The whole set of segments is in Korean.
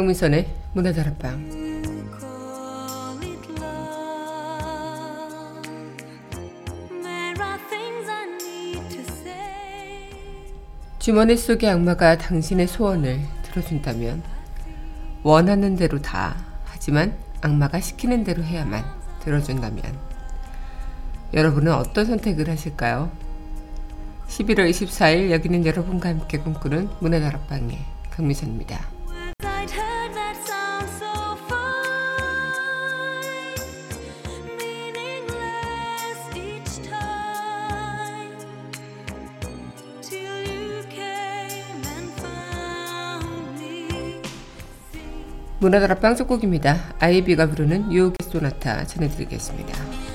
강민선의 문화다락방 주머니 속의 악마가 당신의 소원을 들어준다면 원하는 대로 다 하지만 악마가 시키는 대로 해야만 들어준다면 여러분은 어떤 선택을 하실까요? 11월 24일 여기는 여러분과 함께 꿈꾸는 문화다락방의 강미선입니다. 문화다락방 속곡입니다. 아이비가 부르는 유혹의 소나타 전해드리겠습니다.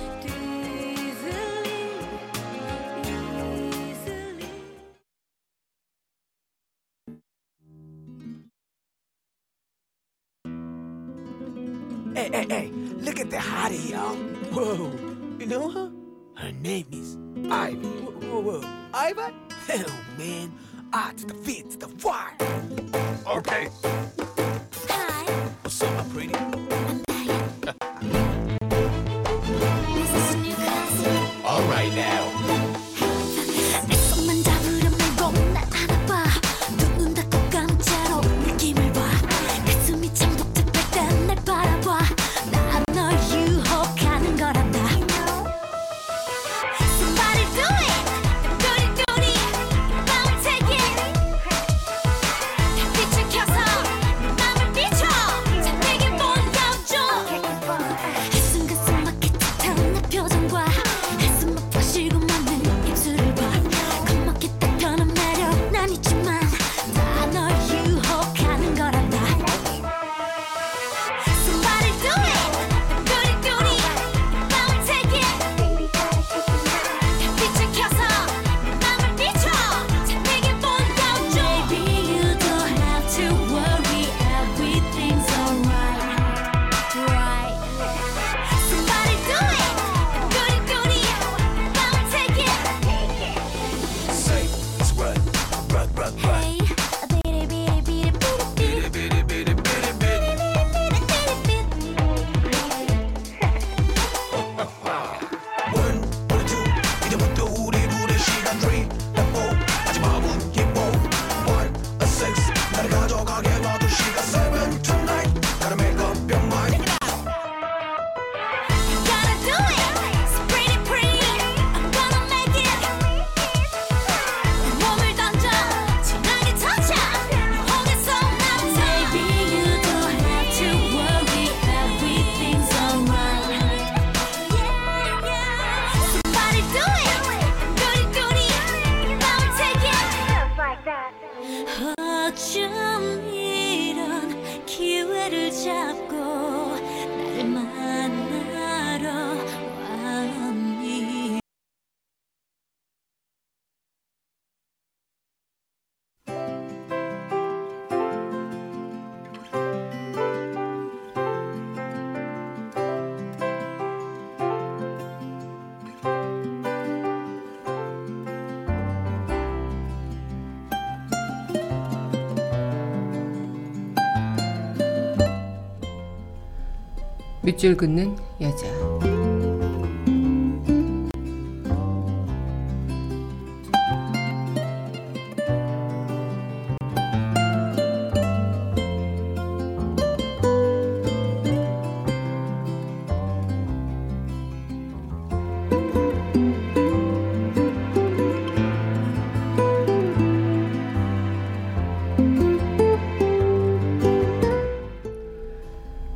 밑줄 긋는 여자.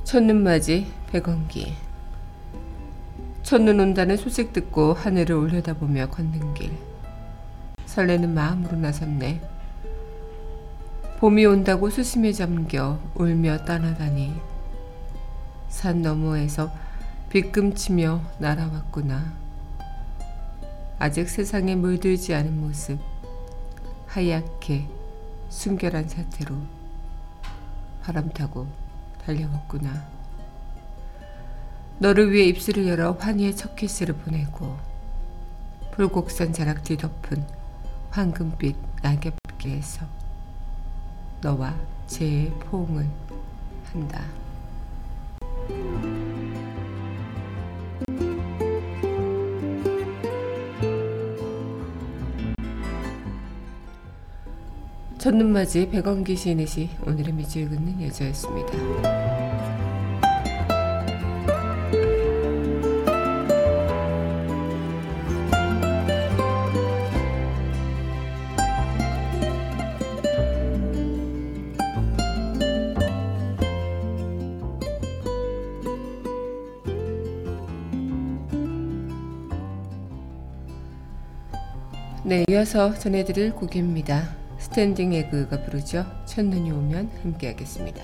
첫눈맞이 백원기. 첫눈 온다는 소식 듣고 하늘을 올려다보며 걷는 길. 설레는 마음으로 나섰네. 봄이 온다고 수심에 잠겨 울며 떠나다니. 산 너머에서 빗금치며 날아왔구나. 아직 세상에 물들지 않은 모습. 하얗게 순결한 사태로 바람 타고 달려왔구나. 너를 위해 입술을 열어 환희의 첫 키스를 보내고 불곡선 자락 뒤덮은 황금빛 낙엽계에서 너와 제 포옹을 한다. 첫눈맞이 백원기 시인의 시 오늘의 밑줄 긋는 여자였습니다. 네, 이어서 전해드릴 곡입니다. 스탠딩 에그가 부르죠. 첫눈이 오면 함께 하겠습니다.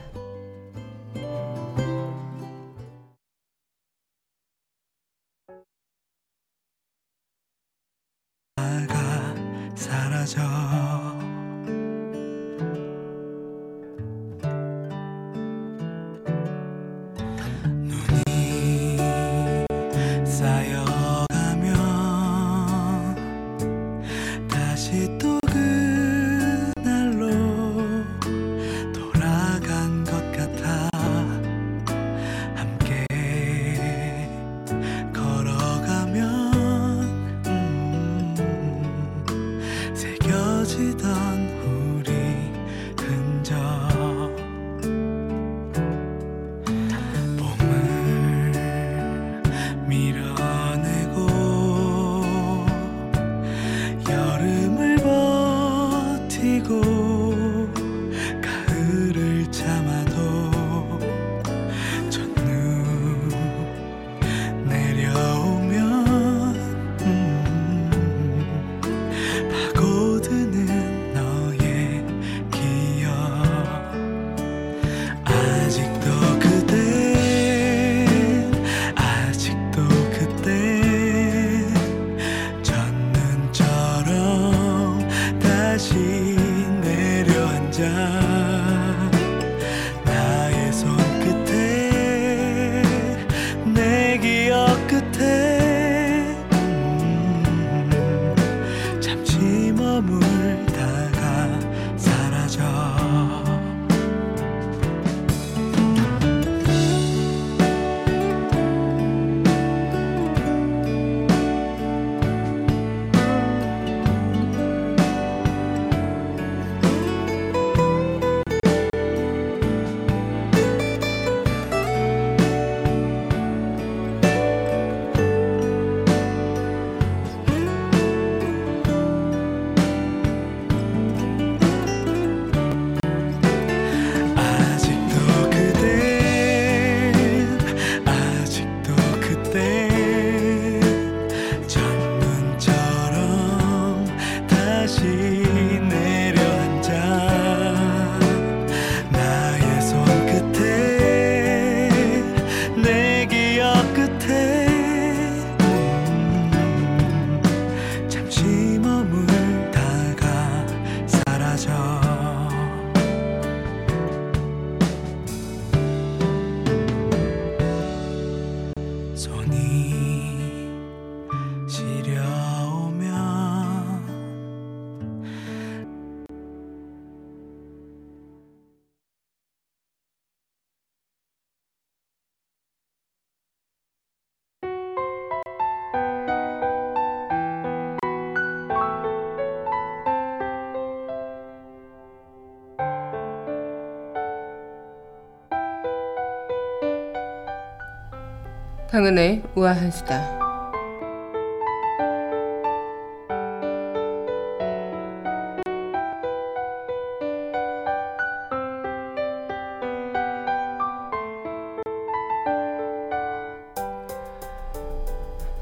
강은의 우아한 수다.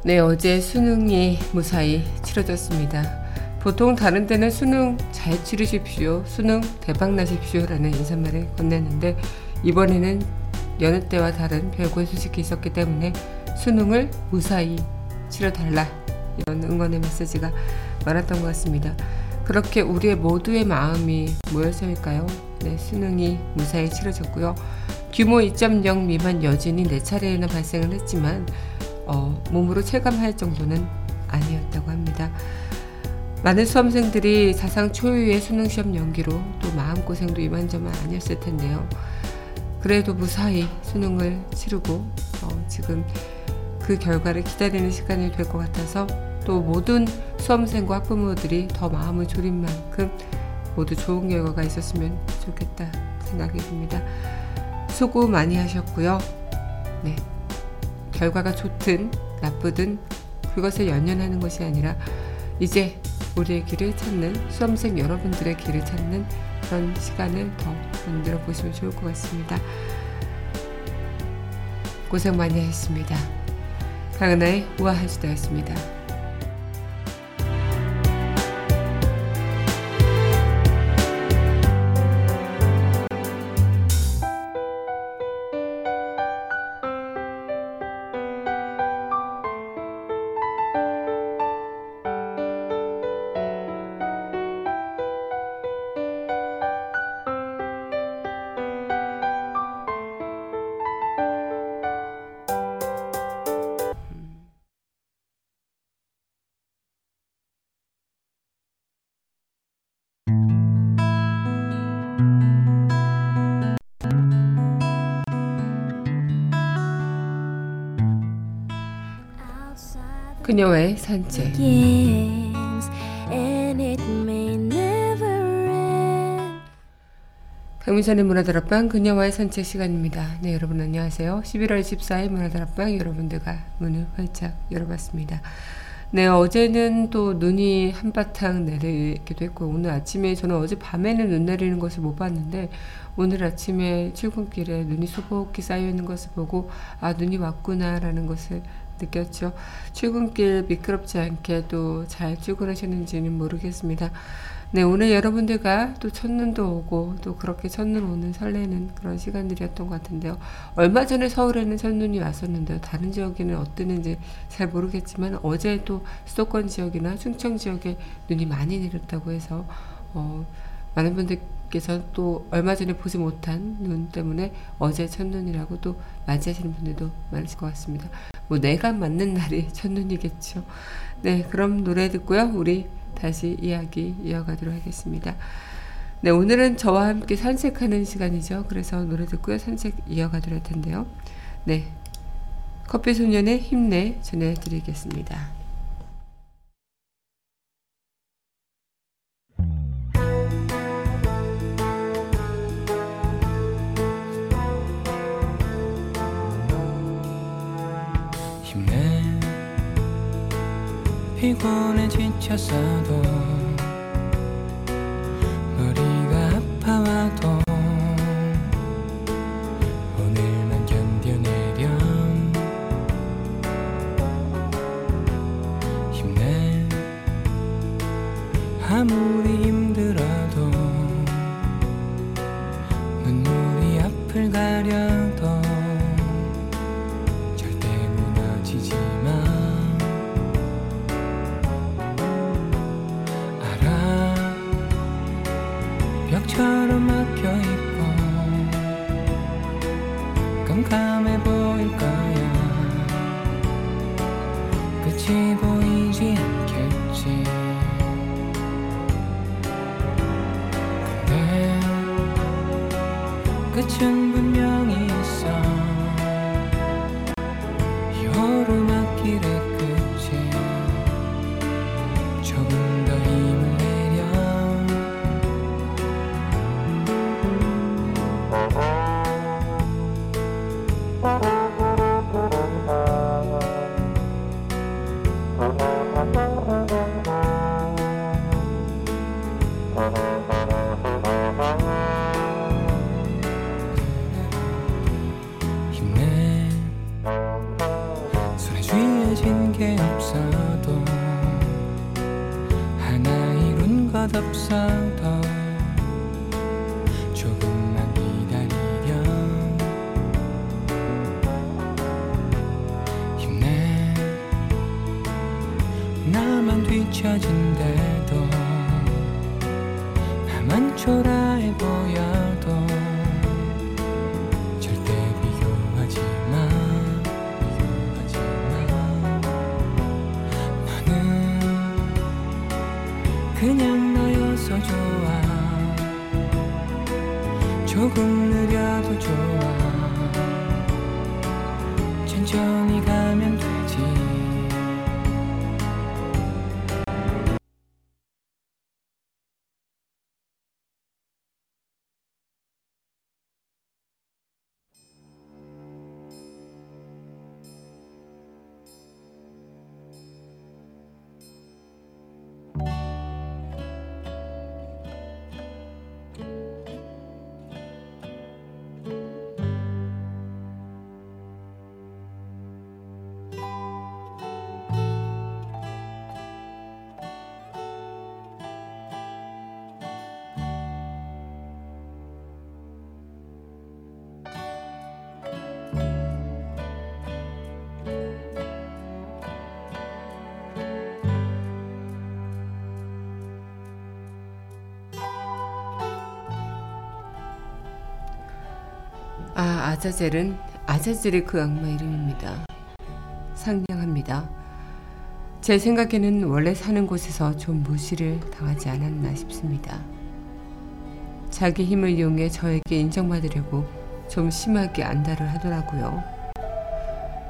네, 어제 수능이 무사히 치러졌습니다. 보통 다른 데는 수능 잘 치르십시오, 수능 대박 나십시오 라는 인사말을 건넸는데 이번에는 여느 때와 다른 별고의 소식이 있었기 때문에 수능을 무사히 치러달라 이런 응원의 메시지가 많았던 것 같습니다. 그렇게 우리의 모두의 마음이 모여서일까요? 네, 수능이 무사히 치러졌고요. 규모 2.0 미만 여진이 네 차례나 발생을 했지만 어, 몸으로 체감할 정도는 아니었다고 합니다. 많은 수험생들이 사상 초유의 수능 시험 연기로 또 마음고생도 이만저만 아니었을 텐데요. 그래도 무사히 수능을 치르고 어, 지금 그 결과를 기다리는 시간이 될 것 같아서 또 모든 수험생과 학부모들이 더 마음을 졸인 만큼 모두 좋은 결과가 있었으면 좋겠다 생각이 듭니다. 수고 많이 하셨고요. 네. 결과가 좋든 나쁘든 그것을 연연하는 것이 아니라 이제 우리의 길을 찾는 수험생 여러분들의 길을 찾는 그런 시간을 더 만들어 보시면 좋을 것 같습니다. 고생 많이 하셨습니다. 강은하의 우아한 시대였습니다. 그녀와의 산책. 강민선의 문화다락방 그녀와의 산책 시간입니다. 네 여러분 안녕하세요. 11월 14일 문화다락방 여러분들과 문을 활짝 열어봤습니다. 네 어제는 또 눈이 한바탕 내리기도 했고 오늘 아침에 저는 어제 밤에는 눈 내리는 것을 못 봤는데 오늘 아침에 출근길에 눈이 소복히 쌓여 있는 것을 보고 아 눈이 왔구나라는 것을 느꼈죠. 출근길 미끄럽지 않게 또잘 출근하셨는지는 모르겠습니다. 네, 오늘 여러분들과 또 첫눈도 오고 또 그렇게 첫눈 오는 설레는 그런 시간들이었던 것 같은데요. 얼마 전에 서울에는 첫눈이 왔었는데요. 다른 지역에는 어땠는지 잘 모르겠지만 어제 또 수도권 지역이나 충청 지역에 눈이 많이 내렸다고 해서 어, 많은 분들께서 또 얼마 전에 보지 못한 눈 때문에 어제 첫눈이라고 또 맞이하시는 분들도 많으실 것 같습니다. 뭐 내가 맞는 날이 첫눈이겠죠. 네, 그럼 노래 듣고요. 우리 다시 이야기 이어가도록 하겠습니다. 네, 오늘은 저와 함께 산책하는 시간이죠. 그래서 노래 듣고요. 산책 이어가도록 할 텐데요. 네. 커피 소년의 힘내 전해드리겠습니다. 피곤해 지쳤어도 머리가 아파와도 오늘만 견뎌내렴. 힘내. 아무리 힘들어도 눈물이 앞을 가려 뒤처진대 아, 아자젤은 아자젤의 그 악마 이름입니다. 상냥합니다. 제 생각에는 원래 사는 곳에서 좀 무시를 당하지 않았나 싶습니다. 자기 힘을 이용해 저에게 인정받으려고 좀 심하게 안달을 하더라고요.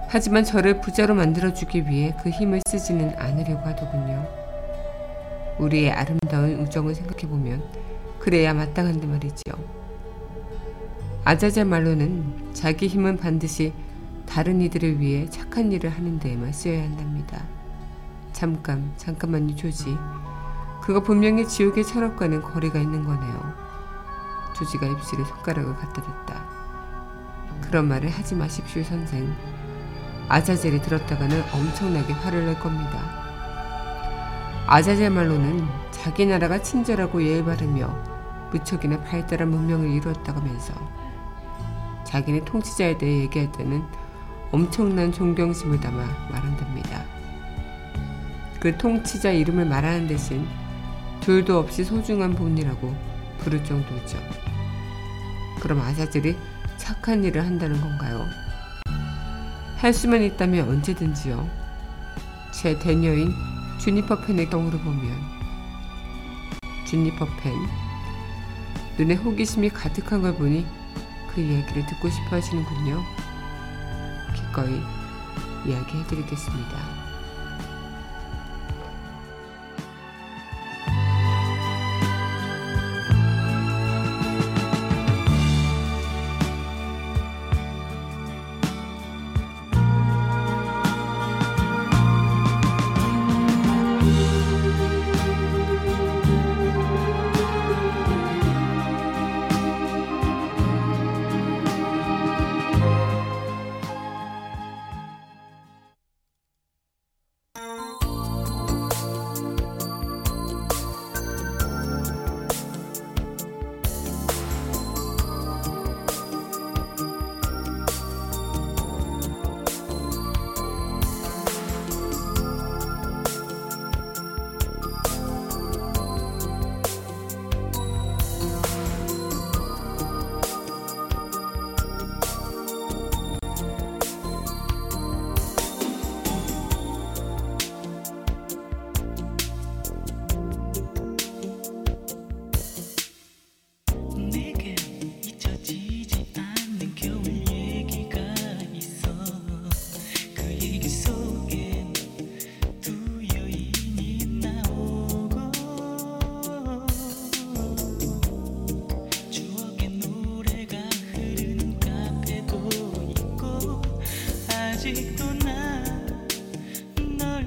하지만 저를 부자로 만들어주기 위해 그 힘을 쓰지는 않으려고 하더군요. 우리의 아름다운 우정을 생각해보면 그래야 마땅한데 말이지요. 아자자 말로는 자기 힘은 반드시 다른 이들을 위해 착한 일을 하는 데에만 쓰여야 한답니다. 잠깐, 잠깐만요, 조지. 그거 분명히 지옥의 철학과는 거리가 있는 거네요. 조지가 입술에 손가락을 갖다 댔다. 그런 말을 하지 마십시오, 선생. 아자젤이 들었다가는 엄청나게 화를 낼 겁니다. 아자젤 말로는 자기 나라가 친절하고 예의 바르며 무척이나 발달한 문명을 이루었다면서 자기네 통치자에 대해 얘기할 때는 엄청난 존경심을 담아 말한답니다. 그 통치자 이름을 말하는 대신 둘도 없이 소중한 분이라고 부를 정도죠. 그럼 아자젤이 착한 일을 한다는 건가요? 할 수만 있다면 언제든지요. 제 대녀인 주니퍼 펜의 경우를 보면 주니퍼 펜 눈에 호기심이 가득한 걸 보니 그 이야기를 듣고 싶어 하시는군요. 기꺼이 이야기해 드리겠습니다.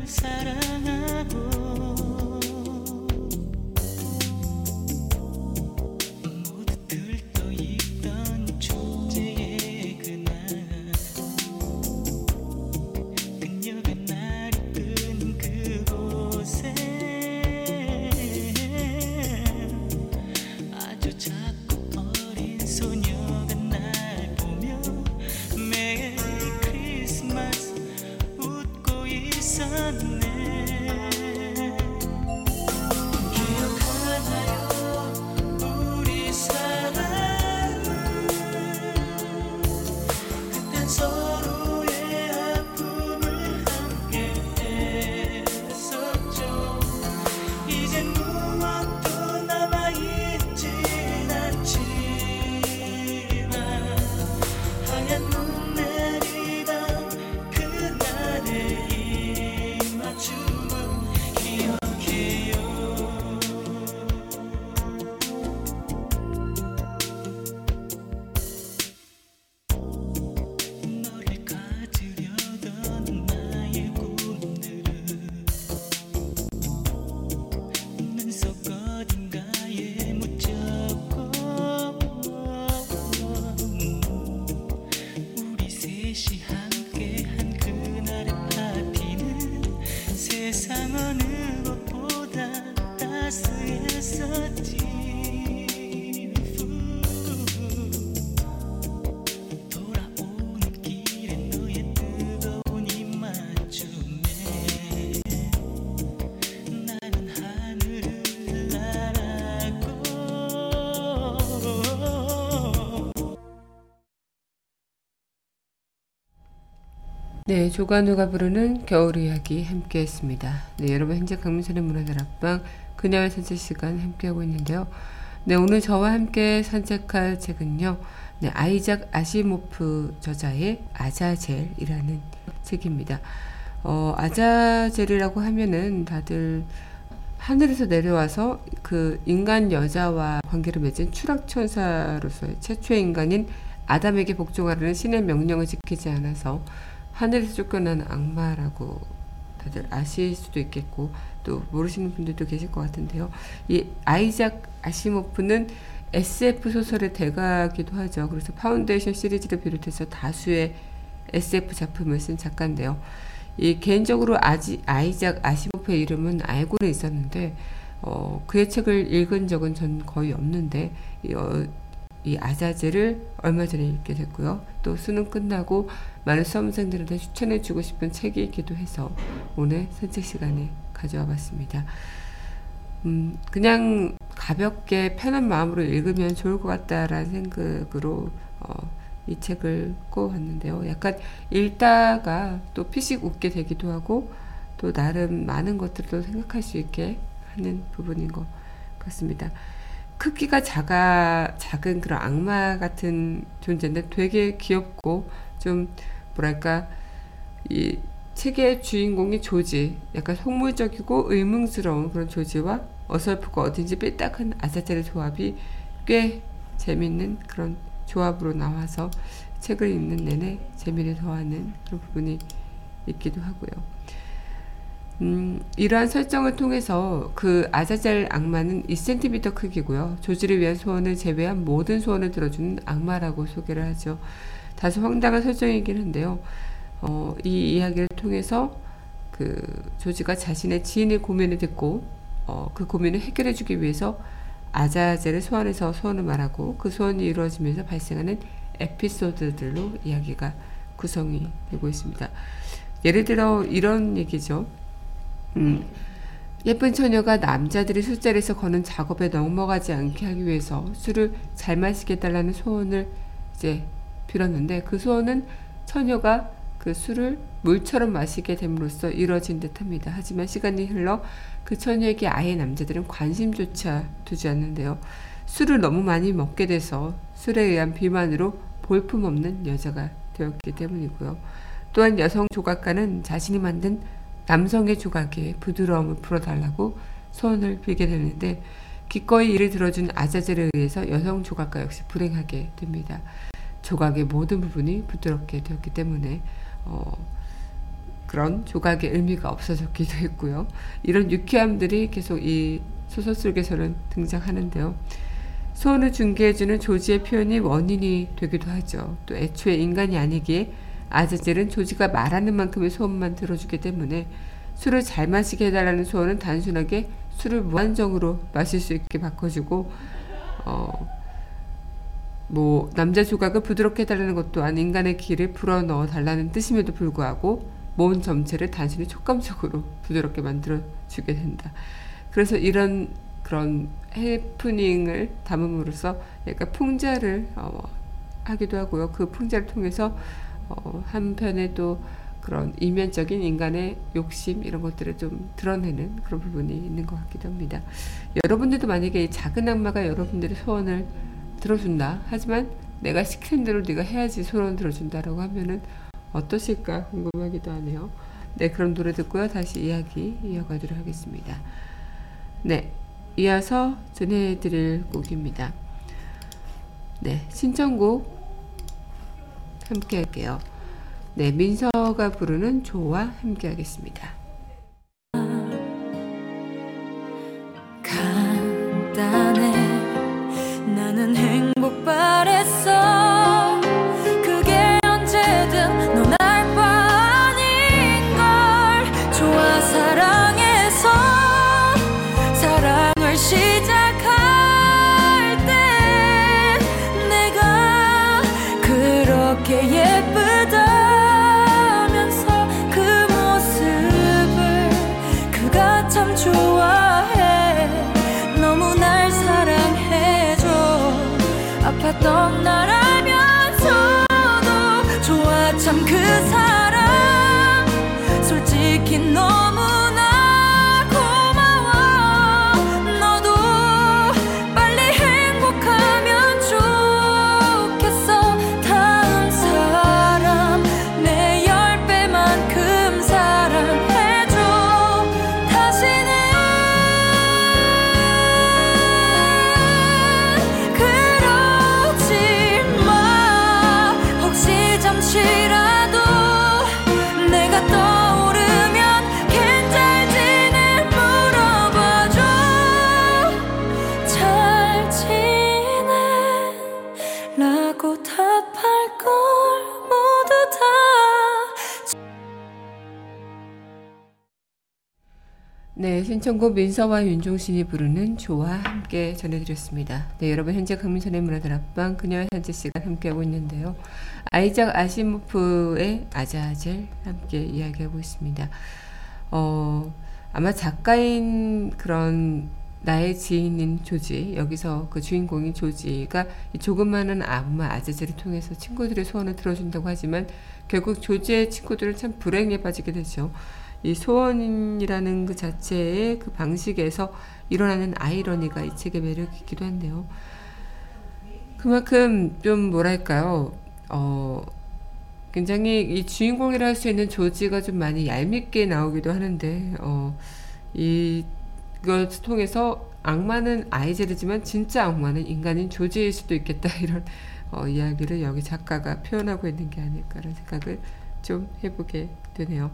sudden 네, 조관우가 부르는 겨울 이야기 함께 했습니다. 네, 여러분 현재 강민선의 문화들 앞방 그녀의 산책 시간 함께하고 있는데요. 네, 오늘 저와 함께 산책할 책은요. 네, 아이작 아시모프 저자의 아자젤이라는 책입니다. 어, 아자젤이라고 하면은 다들 하늘에서 내려와서 그 인간 여자와 관계를 맺은 추락천사로서의 최초의 인간인 아담에게 복종하라는 신의 명령을 지키지 않아서 하늘에서 쫓겨난 악마라고 다들 아실 수도 있겠고 또 모르시는 분들도 계실 것 같은데요. 이 아이작 아시모프는 SF 소설의 대가기도 하죠. 그래서 파운데이션 시리즈를 비롯해서 다수의 SF 작품을 쓴 작가인데요. 이 개인적으로 아지, 아이작 아시모프의 이름은 알고는 있었는데 어, 그의 책을 읽은 적은 전 거의 없는데 이, 어, 이 아자젤을 얼마 전에 읽게 됐고요. 또 수능 끝나고 많은 수험생들한테 추천해주고 싶은 책이기도 해서 오늘 산책 시간에 가져와 봤습니다. 음, 그냥 가볍게 편한 마음으로 읽으면 좋을 것 같다라는 생각으로 어, 이 책을 꼽았는데요. 약간 읽다가 또 피식 웃게 되기도 하고 또 나름 많은 것들도 생각할 수 있게 하는 부분인 것 같습니다. 크기가 작아 작은 그런 악마 같은 존재인데 되게 귀엽고 좀 뭐랄까 이 책의 주인공이 조지 약간 속물적이고 의문스러운 그런 조지와 어설프고 어딘지 삐딱한 아자젤의 조합이 꽤 재밌는 그런 조합으로 나와서 책을 읽는 내내 재미를 더하는 그런 부분이 있기도 하고요. 음, 이러한 설정을 통해서 그 아자젤 악마는 2cm 크기고요. 조지를 위한 소원을 제외한 모든 소원을 들어주는 악마라고 소개를 하죠. 다소 황당한 설정이긴 한데요. 어, 이 이야기를 통해서 그 조지가 자신의 지인의 고민을 듣고 어, 그 고민을 해결해주기 위해서 아자젤을 소환해서 소원을 말하고 그 소원이 이루어지면서 발생하는 에피소드들로 이야기가 구성이 되고 있습니다. 예를 들어 이런 얘기죠. 음, 예쁜 처녀가 남자들이 술자리에서 거는 작업에 넘어가지 않게 하기 위해서 술을 잘 마시게 해달라는 소원을 이제 빌었는데 그 소원은 처녀가 그 술을 물처럼 마시게 됨으로써 이루어진 듯합니다. 하지만 시간이 흘러 그 처녀에게 아예 남자들은 관심조차 두지 않는데요. 술을 너무 많이 먹게 돼서 술에 의한 비만으로 볼품없는 여자가 되었기 때문이고요. 또한 여성 조각가는 자신이 만든 남성의 조각에 부드러움을 풀어달라고 소원을 빌게 되는데 기꺼이 이를 들어준 아자젤에 의해서 여성 조각가 역시 불행하게 됩니다. 조각의 모든 부분이 부드럽게 되었기 때문에 어, 그런 조각의 의미가 없어졌기도 했고요. 이런 유쾌함들이 계속 이 소설 속에서는 등장하는데요. 소원을 중개해주는 조지의 표현이 원인이 되기도 하죠. 또 애초에 인간이 아니기에 아자젤은 조지가 말하는 만큼의 소원만 들어주기 때문에 술을 잘 마시게 해달라는 소원은 단순하게 술을 무한정으로 마실 수 있게 바꿔주고 어, 뭐 남자 조각을 부드럽게 해달라는 것 또한 인간의 기를 불어넣어 달라는 뜻임에도 불구하고 몸 전체를 단순히 촉감적으로 부드럽게 만들어 주게 된다. 그래서 이런 그런 해프닝을 담음으로써 약간 풍자를 어, 하기도 하고요. 그 풍자를 통해서 어, 한편에 또 그런 이면적인 인간의 욕심 이런 것들을 좀 드러내는 그런 부분이 있는 것 같기도 합니다. 여러분들도 만약에 이 작은 악마가 여러분들의 소원을 들어준다. 하지만 내가 시키는 대로 네가 해야지 소원 들어준다라고 하면은 어떠실까 궁금하기도 하네요. 네, 그럼 노래 듣고요. 다시 이야기 이어가도록 하겠습니다. 네, 이어서 전해드릴 곡입니다. 네, 신청곡 함께 할게요. 네, 민서가 부르는 조와 함께 하겠습니다. 간단해 나는 행복 바랬 알면서도 좋아 참 그 사람 신청곡 민서와 윤종신이 부르는 좋아 함께 전해드렸습니다. 네, 여러분 현재 강민선의 문화들 앞방 그녀의 산책 시간 함께하고 있는데요. 아이작 아시모프의 아자아젤 함께 이야기하고 있습니다. 어, 아마 작가인 그런 나의 지인인 조지 여기서 그 주인공인 조지가 이 조그마한 아마 아자젤을 통해서 친구들의 소원을 들어준다고 하지만 결국 조지의 친구들은 참 불행에 빠지게 되죠. 이 소원이라는 그 자체의 그 방식에서 일어나는 아이러니가 이 책의 매력이기도 한데요. 그만큼 좀 뭐랄까요, 어, 굉장히 이 주인공이라 할 수 있는 조지가 좀 많이 얄밉게 나오기도 하는데, 어, 이, 이걸 통해서 악마는 아이젤이지만 진짜 악마는 인간인 조지일 수도 있겠다, 이런, 어, 이야기를 여기 작가가 표현하고 있는 게 아닐까라는 생각을 좀 해보게 되네요.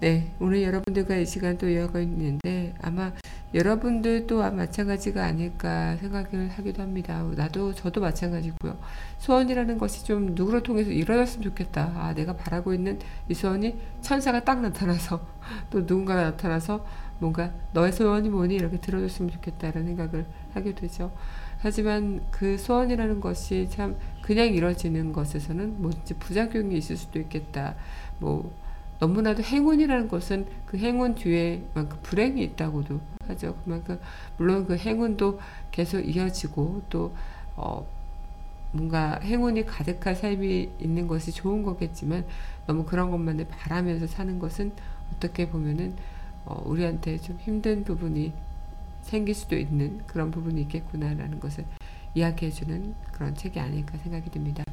네, 오늘 여러분들과 이 시간 또 이어가 있는데 아마 여러분들도 아마 마찬가지가 아닐까 생각을 하기도 합니다. 나도 저도 마찬가지고요. 소원이라는 것이 좀 누구를 통해서 이루어졌으면 좋겠다. 아, 내가 바라고 있는 이 소원이 천사가 딱 나타나서 또 누군가가 나타나서 뭔가 너의 소원이 뭐니 이렇게 들어줬으면 좋겠다라는 생각을 하게 되죠. 하지만 그 소원이라는 것이 참 그냥 이루어지는 것에서는 뭐든지 부작용이 있을 수도 있겠다. 뭐 너무나도 행운이라는 것은 그 행운 뒤에만큼 불행이 있다고도 하죠. 그만큼 물론 그 행운도 계속 이어지고 또 어, 뭔가 행운이 가득한 삶이 있는 것이 좋은 거겠지만 너무 그런 것만을 바라면서 사는 것은 어떻게 보면은 어, 우리한테 좀 힘든 부분이 생길 수도 있는 그런 부분이 있겠구나라는 것을 이야기해주는 그런 책이 아닐까 생각이 듭니다.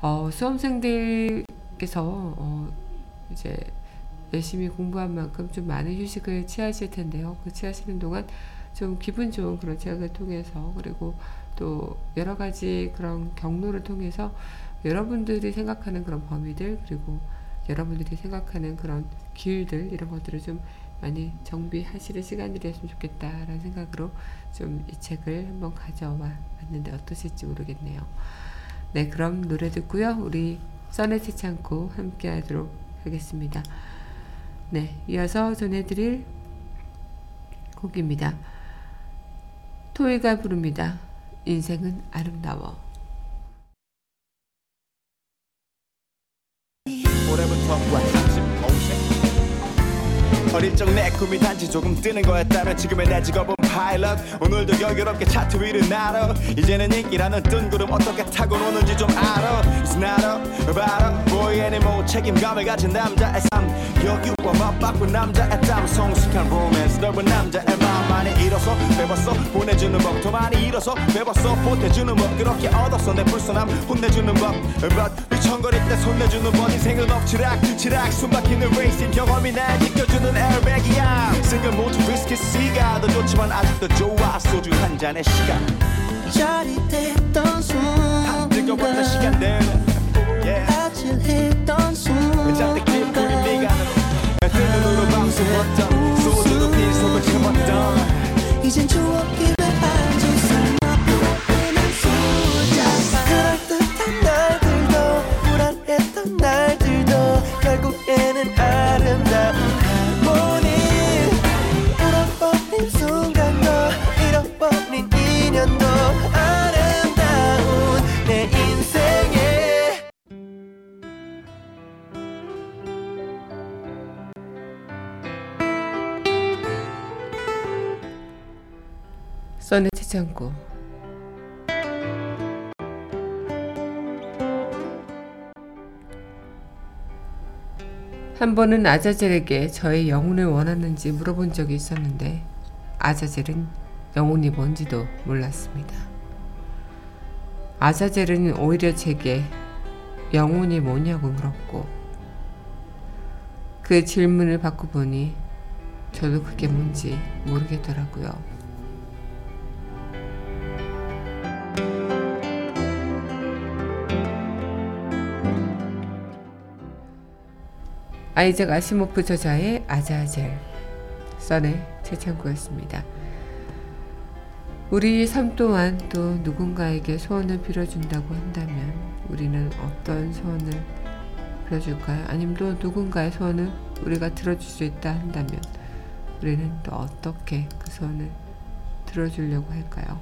어, 수험생들께서 어, 이제 열심히 공부한 만큼 좀 많은 휴식을 취하실 텐데요. 그 취하시는 동안 좀 기분 좋은 그런 책을 통해서 그리고 또 여러 가지 그런 경로를 통해서 여러분들이 생각하는 그런 범위들 그리고 여러분들이 생각하는 그런 길들 이런 것들을 좀 많이 정비하시는 시간이 됐으면 좋겠다라는 생각으로 좀 이 책을 한번 가져와 봤는데 어떠실지 모르겠네요. 네, 그럼 노래 듣고요. 우리 써내 채창고 함께 하도록 하겠습니다. 네, 이어서 전해드릴 곡입니다. 토이가 부릅니다. 인생은 아름다워. 올해부터 35세 어릴 적 내 꿈이 단지 조금 뜨는 거였다면 지금의 내 직업은 파일럿. 오늘도 여유롭게 차트 위를 날아 이제는 인기라는 뜬구름 어떻게 타고 노는지 좀 알아. It's not a 바로 보이는 뭐 책임감을 가진 남자의 삶. 여유와 맞바꾼 남자의 땀. 성숙한 로맨스 넓은 남자의 마음 많이 잃어서 배웠어. 보내주는 법 더 많이 잃어서 배웠어. 보태주는 법 그렇게 얻었어. 내 불순함 혼내주는 법. But 휘청거릴 때 손내주는 법 인생은 엎치락 치락 숨막히는 레이싱 경험이 날 지켜주는 에어백이야 생은 모두 위스키 씨가 더 좋지만 아직도 좋아. 소주 한 잔의 시간. 짜릿했던 순간. 뜨거웠던 시간들. 아찔했던 순간. 잔뜩 눈으로 방송했던 소주도 빈 속을 채웠던. 이젠 추억이 배안주 흐르는 아름다운 하모니. 잃어버린 순간도 잃어버린 인연도 아름다운 내 인생에. 써네 최창고. 한 번은 아자젤에게 저의 영혼을 원하는지 물어본 적이 있었는데 아자젤은 영혼이 뭔지도 몰랐습니다. 아자젤은 오히려 제게 영혼이 뭐냐고 물었고 그 질문을 받고 보니 저도 그게 뭔지 모르겠더라고요. 아이작 아시모프 저자의 아자젤 선의 최창구였습니다. 우리 삶 또한 또 누군가에게 소원을 빌어준다고 한다면 우리는 어떤 소원을 빌어줄까요? 아니면 또 누군가의 소원을 우리가 들어줄 수 있다 한다면 우리는 또 어떻게 그 소원을 들어주려고 할까요?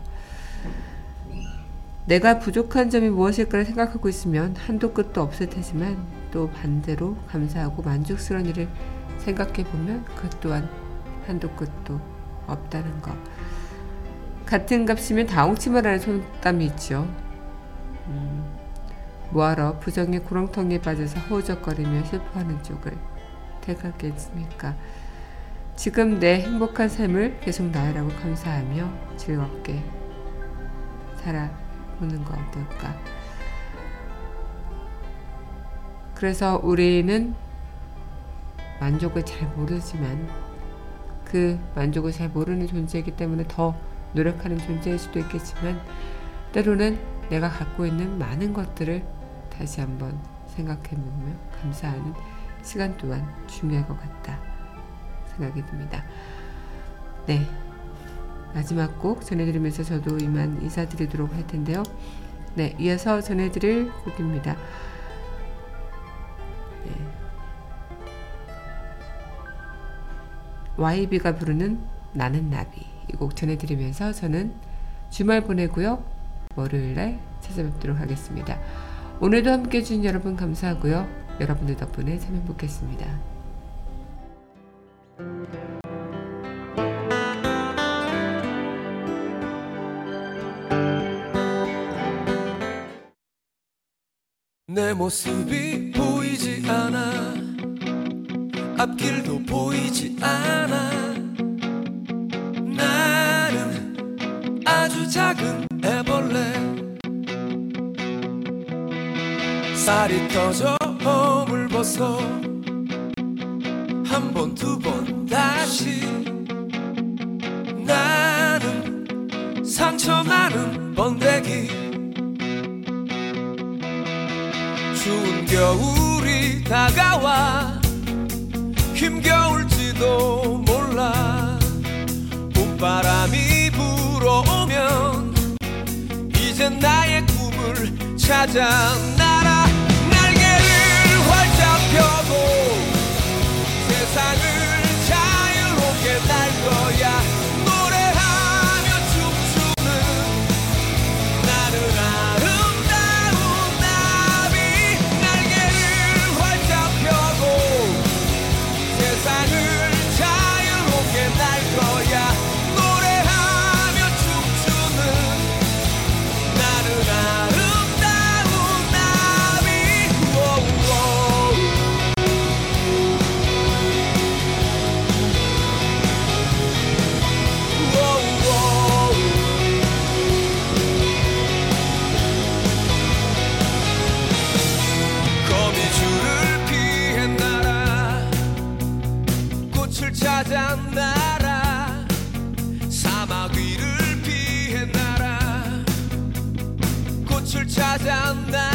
내가 부족한 점이 무엇일까를 생각하고 있으면 한도 끝도 없을 테지만 또 반대로 감사하고 만족스러운 일을 생각해 보면 그 또한 한도 끝도 없다는 것. 같은 값이면 다홍치마라는 속담이 있죠. 음, 뭐하러 부정의 구렁텅이에 빠져서 허우적거리며 슬퍼하는 쪽을 택하겠습니까? 지금 내 행복한 삶을 계속 나으라고 감사하며 즐겁게 살아보는 거 어떨까? 그래서 우리는 만족을 잘 모르지만 그 만족을 잘 모르는 존재이기 때문에 더 노력하는 존재일 수도 있겠지만 때로는 내가 갖고 있는 많은 것들을 다시 한번 생각해 보며 감사하는 시간 또한 중요할 것 같다 생각이 듭니다. 네. 마지막 곡 전해드리면서 저도 이만 인사드리도록 할 텐데요. 네. 이어서 전해드릴 곡입니다. YB가 부르는 나는 나비 이 곡 전해드리면서 저는 주말 보내고요. 월요일날 찾아뵙도록 하겠습니다. 오늘도 함께 해주신 여러분 감사하고요. 여러분들 덕분에 참 행복했습니다. 내 모습이 앞길도 보이지 않아. 나는 아주 작은 애벌레. 살이 터져 허물 벗어 한 번 두번 다시. 나는 상처 많은 번데기. 추운 겨울이 다가와 힘겨울지도 몰라. 봄바람이 불어오면 이젠 나의 꿈을 찾아 날아 날개를 활짝 펴고 세상을 자유롭게 날 거야 사막 위를 피해 날아 꽃을 찾아 날아